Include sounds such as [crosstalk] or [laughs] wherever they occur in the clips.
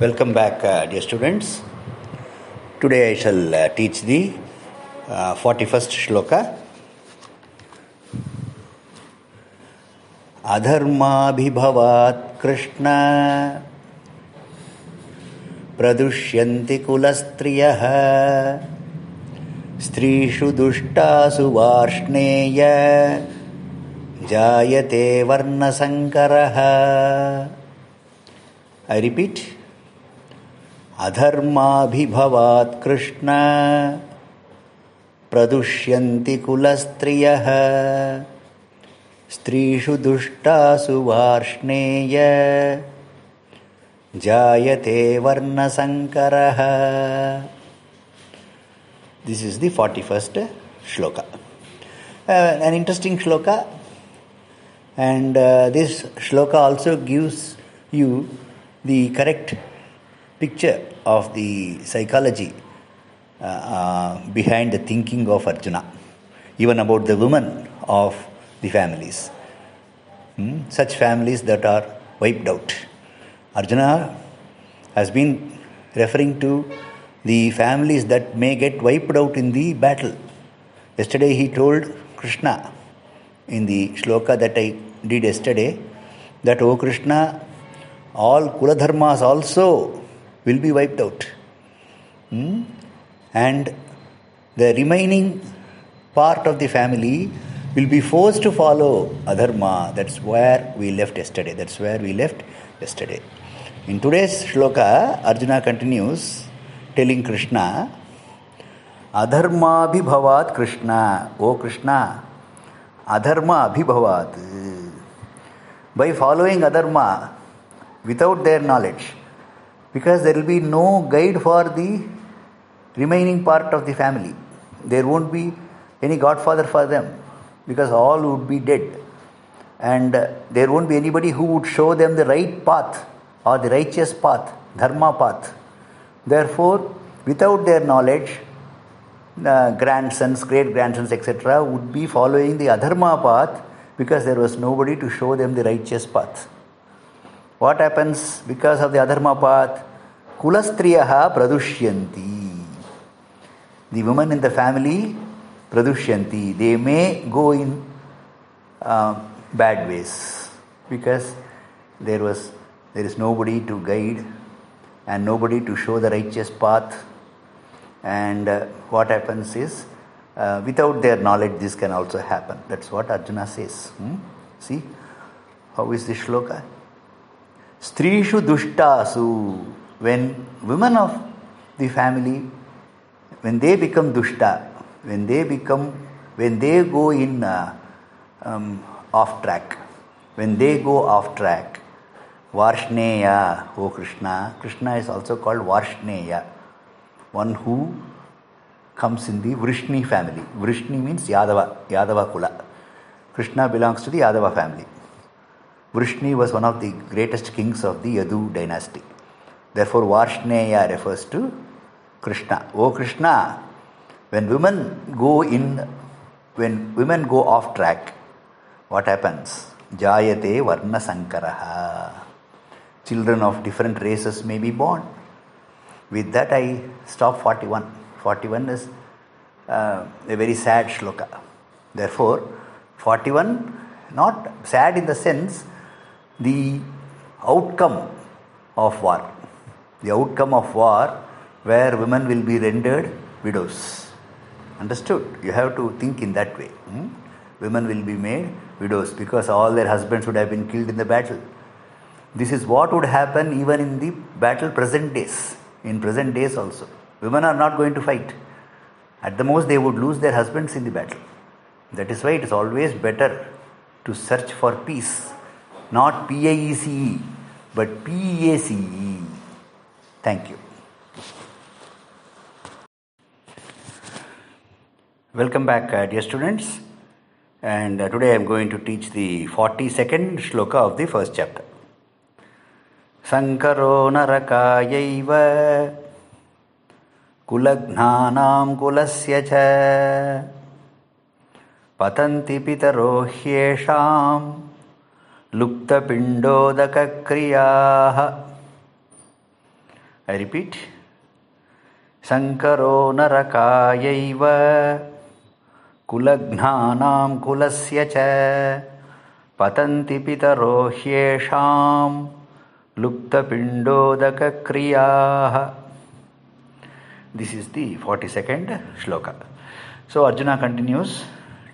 Welcome back, uh, dear students. Today I shall uh, teach the uh, 41st shloka. अधर्माभिभवात् Krishna प्रदुष्यन्ति कुलस्त्रियः स्त्रीषु दुष्टासु वार्ष्णेय जायते वर्णसङ्करः I repeat. अधर्माभिभवात् Krishna. प्रदुष्यन्ति कुलस्त्रियः। स्त्रीषु दुष्टासु वार्ष्णेय। जायते वर्णसङ्करः this is the forty first shloka an interesting shloka and this shloka also gives you the correct picture of the psychology uh, uh, behind the thinking of Arjuna, even about the women of the families. Hmm? Such families that are wiped out. Arjuna has been referring to the families that may get wiped out in the battle. Yesterday he told Krishna in the shloka that I did yesterday that, O Krishna, all Kuladharmas also will be wiped out. Hmm? And the remaining part of the family will be forced to follow adharma. That's where we left yesterday. That's where we left yesterday. In today's shloka, Arjuna continues telling Krishna, Adharma abhibhavat Krishna. O Krishna, Adharma abhibhavat. By following adharma without their knowledge, because there will be no guide for the remaining part of the family. There won't be any godfather for them because all would be dead. And uh, there won't be anybody who would show them the right path or the righteous path, dharma path. Therefore, without their knowledge, uh, grandsons, great grandsons, etc., would be following the adharma path because there was nobody to show them the righteous path. What happens because of the adharma path? Kulastriyaha pradushyanti. The women in the family pradushyanti. They may go in uh, bad ways because there was there is nobody to guide and nobody to show the righteous path. And uh, what happens is, uh, without their knowledge, this can also happen. That's what Arjuna says. Hmm? See, how is this shloka? स्त्रीषु दुष्टासु. When women of the family when they become दुष्ट when they become when they go in off track when they go off track Varshneya O Krishna Krishna is also called Varshneya one who comes in the Vrishni family Vrishni means Yadava Yadava कुल Krishna belongs to the Yadava family Vrishni was one of the greatest kings of the Yadu dynasty. Therefore, Varshneya refers to Krishna. O Krishna, when women go in, when women go off track, what happens? Jayate Varna Sankaraha. Children of different races may be born. With that, I stop 41. 41 is uh, a very sad shloka. Therefore, 41, not sad in the sense, the outcome of war. The outcome of war where women will be rendered widows. Understood? You have to think in that way. Hmm? Women will be made widows because all their husbands would have been killed in the battle. This is what would happen even in the battle present days. In present days also. Women are not going to fight. At the most, they would lose their husbands in the battle. That is why it is always better to search for peace. Not P A E C E, but P A C E. Thank you. Welcome back, uh, dear students. And uh, today I am going to teach the 42nd shloka of the first chapter. सङ्करो नरकायैव कुलघ्नानां कुलस्य च पतन्ति पितरो ह्येषां लुप्तपिण्डोदकक्रियाः। I repeat शङ्करो नरकायैव कुलघ्नानां कुलस्य च पतन्ति पितरो ह्येषां लुप्तपिण्डोदकक्रियाः। This is the forty second shloka so Arjuna continues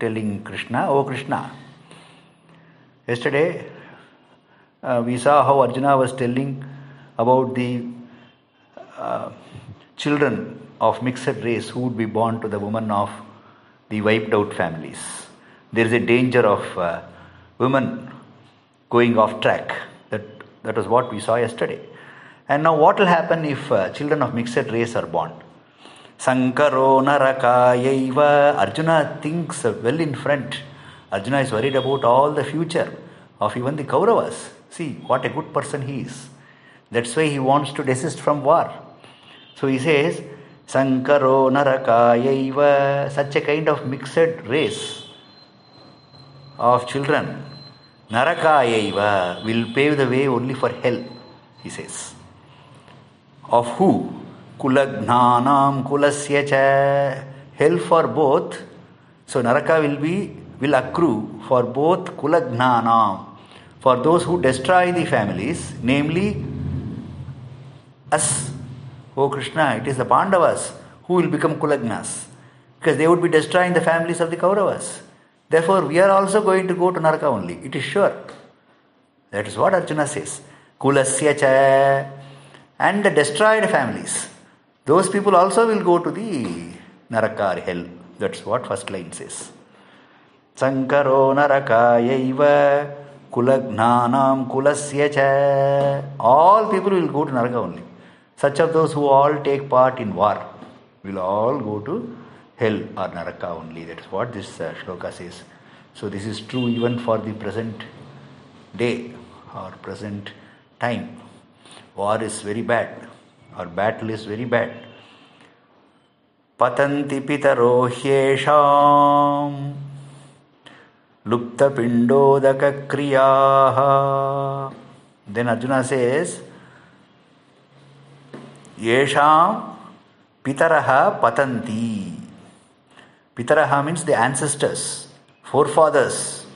telling Krishna O Krishna yesterday uh, we saw how Arjuna was telling about the uh, children of mixed race who would be born to the women of the wiped out families. There is a danger of uh, women going off track. That, that was what we saw yesterday. And now, what will happen if uh, children of mixed race are born? Sankaro Narakayaiva. Arjuna thinks well in front. Arjuna is worried about all the future of even the Kauravas. See what a good person he is. That's why he wants to desist from war. So he says, Sankaro Narakayaiva, such a kind of mixed race of children, Narakayaiva will pave the way only for hell, he says. Of who? Kulagnanam kulasya cha. Hell for both. So Naraka will be will accrue for both Kulagnanam, for those who destroy the families, namely us Oh Krishna, it is the Pandavas who will become Kulagnas because they would be destroying the families of the Kauravas. Therefore, we are also going to go to Naraka only. It is sure. That is what Arjuna says. Kulasya cha and the destroyed families. Those people also will go to the Naraka hell. That's what first line says. In war will all go to hell or Naraka only. That's what this uh, shloka says. So, this is true even for the present day or present time. War is very bad, or battle is very bad. पतन्ति पितरो Luptapindodaka Kriyaha. Then Arjuna says, Yesham Pitaraha Patanti. Pitaraha means the ancestors, forefathers,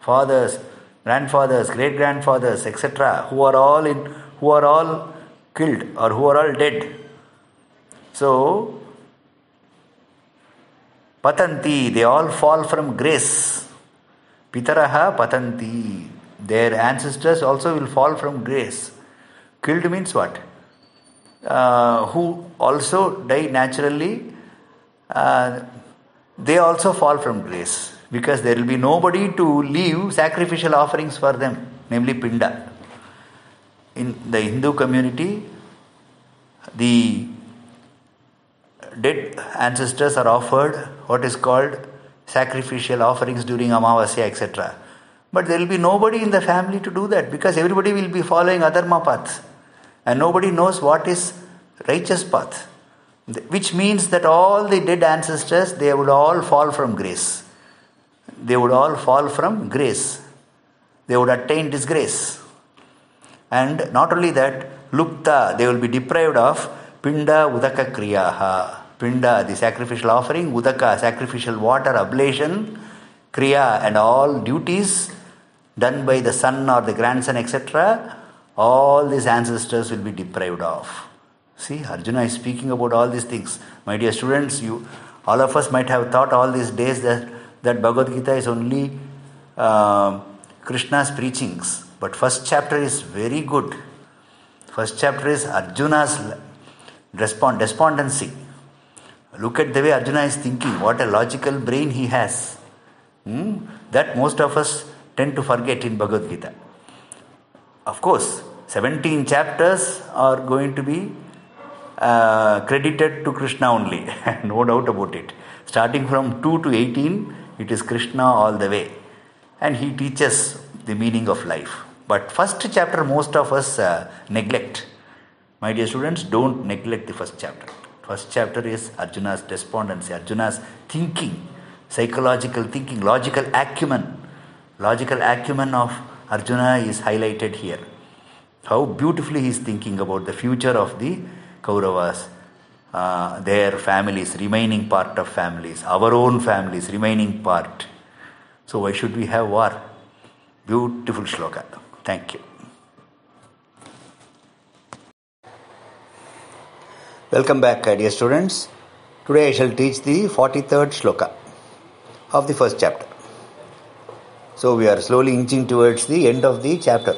fathers, grandfathers, great grandfathers, etc., who are all in who are all killed or who are all dead. So Patanti, they all fall from grace. Pitaraha Patanti. Their ancestors also will fall from grace. Killed means what? uh, who also die naturally, uh, they also fall from grace because there will be nobody to leave sacrificial offerings for them, namely Pinda. In the Hindu community, the dead ancestors are offered what is called sacrificial offerings during Amavasya, etc. But there will be nobody in the family to do that because everybody will be following Adharma paths. And nobody knows what is righteous path. Which means that all the dead ancestors they would all fall from grace. They would all fall from grace. They would attain disgrace. And not only that lupta they will be deprived of pinda udaka kriyaha pinda the sacrificial offering udaka sacrificial water ablation kriya and all duties done by the son or the grandson etc all these ancestors will be deprived of. See, Arjuna is speaking about all these things. My dear students, you all of us might have thought all these days that, that Bhagavad Gita is only uh, Krishna's preachings. But first chapter is very good. First chapter is Arjuna's respond, despondency. Look at the way Arjuna is thinking, what a logical brain he has. Hmm? That most of us tend to forget in Bhagavad Gita. Of course, 17 chapters are going to be uh, credited to Krishna only, [laughs] no doubt about it. Starting from 2 to 18, it is Krishna all the way. And he teaches the meaning of life. But first chapter, most of us uh, neglect. My dear students, don't neglect the first chapter. First chapter is Arjuna's despondency, Arjuna's thinking, psychological thinking, logical acumen. Logical acumen of Arjuna is highlighted here. How beautifully he is thinking about the future of the Kauravas, uh, their families, remaining part of families, our own families, remaining part. So, why should we have war? Beautiful shloka. Thank you. Welcome back, dear students. Today I shall teach the 43rd shloka of the first chapter. So we are slowly inching towards the end of the chapter.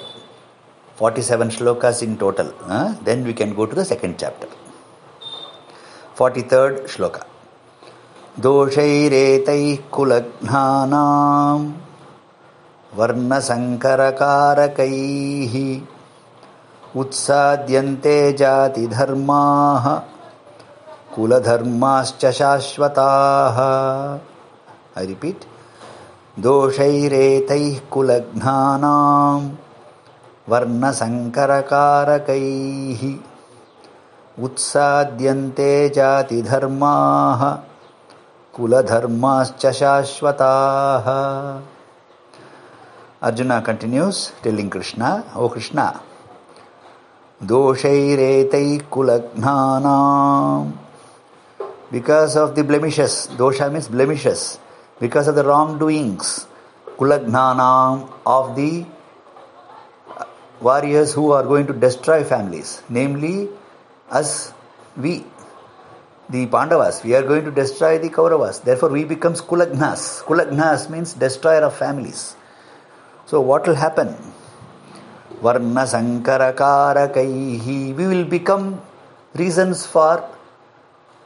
47 shlokas in total. Huh? Then we can go to the second chapter. 43rd shloka. दोषैरेतैः कुलघ्नानाम् वर्णसङ्करकारकैः उत्साद्यन्ते जातिधर्माः कुलधर्माश्च शाश्वताः। I repeat दोषैरेतैः कुलघ्नानाम् वर्णसङ्करकारकैः। उत्साद्यन्ते जातिधर्माः कुलधर्माश्च शाश्वताः। Arjuna continues telling Krishna, O Krishna, doshairetai kulagnanam. Because of the blemishes, dosha means blemishes, because of the wrongdoings, kulagnanam of the uh, warriors who are going to destroy families, namely us, we, the Pandavas, we are going to destroy the Kauravas. Therefore, we become Kulagnas. Kulagnas means destroyer of families. So, what will happen? Varna Sankarakaihi. We will become reasons for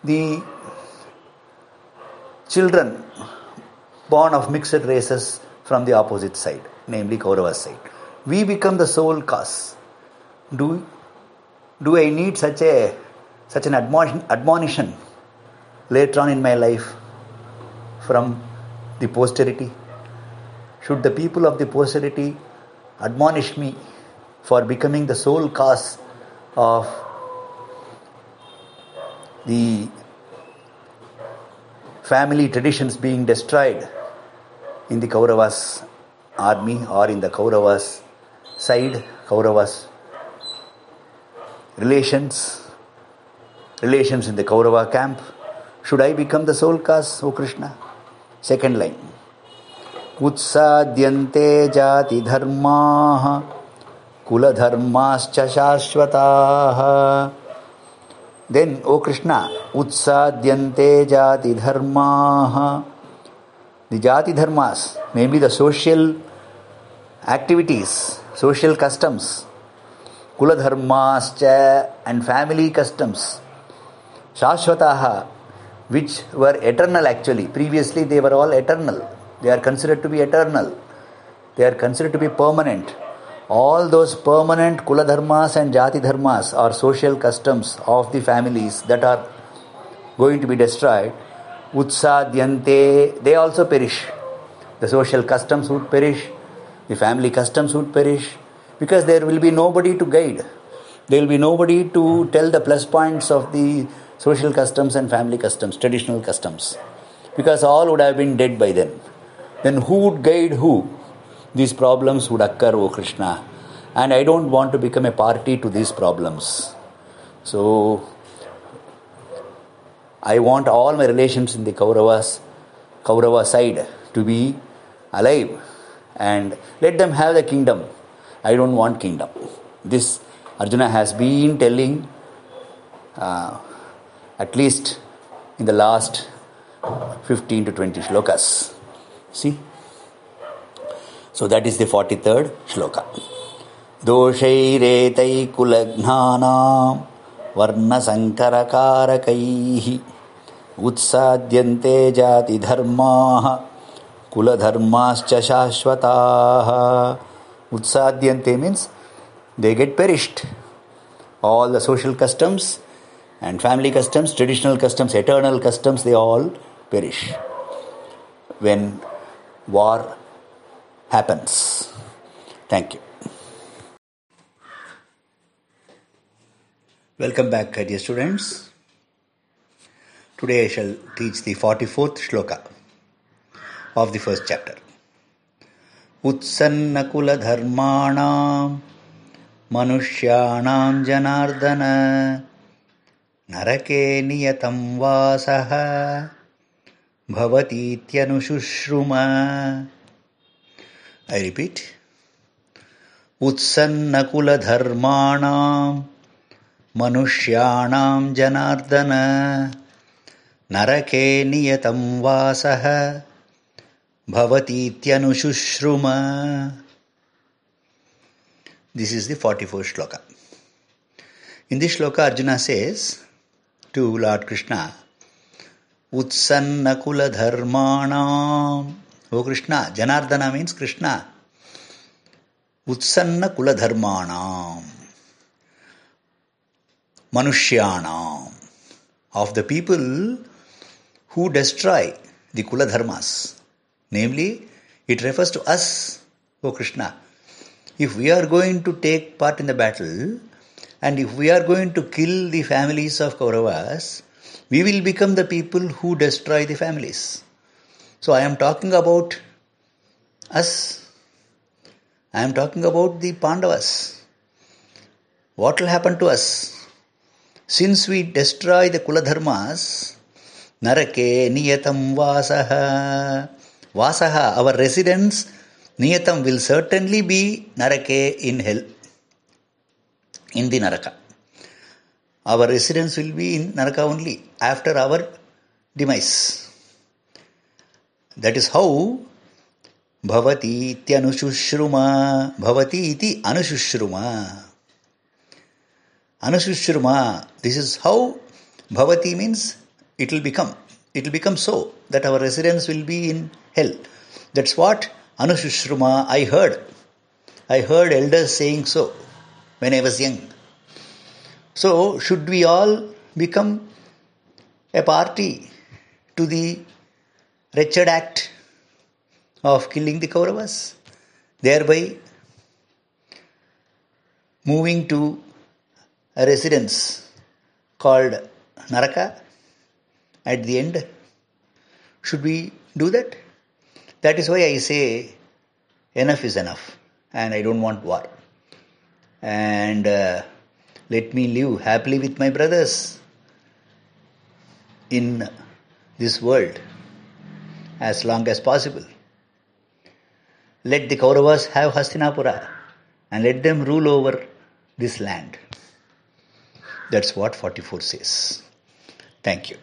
the children born of mixed races from the opposite side, namely Kaurava's side. We become the sole cause. Do, do I need such a such an admonition, admonition later on in my life from the posterity? should the people of the posterity admonish me for becoming the sole cause of the family traditions being destroyed in the Kauravas army or in the Kauravas side, Kauravas relations, relations in the Kaurava camp. Should I become the sole cause, O Krishna? Second line. उत्साद्यन्ते जातिधर्माः कुलधर्माश्च शाश्वता। Then O Krishna उत्साद्यन्ते जातिधर्माः। The जातिधर्मास् maybe the social activities social customs कुलधर्माश्च and family customs Shashwata which were eternal actually previously they were all eternal they are considered to be eternal they are considered to be permanent All those permanent kula dharmas and jati dharmas are social customs of the families that are going to be destroyed. Utsadyante, they also perish. The social customs would perish, the family customs would perish, because there will be nobody to guide. There will be nobody to tell the plus points of the social customs and family customs, traditional customs, because all would have been dead by then then who would guide who? These problems would occur, O Krishna. And I don't want to become a party to these problems. So, I want all my relations in the Kauravas, Kaurava side to be alive and let them have the kingdom. I don't want kingdom. This Arjuna has been telling uh, at least in the last 15 to 20 shlokas. See? So that is the 43rd shloka. दोषैरेतैकुलघ्नानां वर्णसङ्करकारकैः उत्साद्यन्ते जातिधर्माः कुलधर्माश्च शाश्वताः Utsadyante means they get perished. All the social customs and family customs, traditional customs, eternal customs, they all perish. When war happens. Thank you. Welcome back, dear students. Today I shall teach the 44th shloka of the first chapter. उत्सन्नकुलधर्माणां मनुष्याणां जनार्दन नरके नियतं वासः भवतीत्यनुशुश्रुम ऐ repeat उत्सन्नकुलधर्माणां मनुष्याणां जनार्दन नरके नियतं वासः भवतीत्यनुशुश्रुम this is the forty four shloka in Hindi shloka Arjun says to lord Krishna उत्सन्नकुलधर्माणाम् O Krishna, Janardana means Krishna. Utsanna kula dharmanam. Manushyanam. Of the people who destroy the kula dharmas. Namely, it refers to us, O Krishna. If we are going to take part in the battle, and if we are going to kill the families of Kauravas, we will become the people who destroy the families. So I am talking about us. I am talking about the Pandavas. What will happen to us? Since we destroy the Kuladharmas, Narake Niyatam Vasaha. Vasaha, our residence, Niyatam will certainly be Narake in hell, in the Naraka. Our residence will be in Naraka only after our demise. That is how Bhavati Ityanushruma Bhavati iti Anushruma. Anushruma. This is how Bhavati means it will become. It will become so that our residence will be in hell. That's what Anushruma I heard. I heard elders saying so when I was young. So, should we all become a party to the wretched act of killing the Kauravas, thereby moving to a residence called Naraka at the end? Should we do that? That is why I say enough is enough and I don't want war. And uh, let me live happily with my brothers in this world as long as possible. Let the Kauravas have Hastinapura and let them rule over this land. That's what 44 says. Thank you.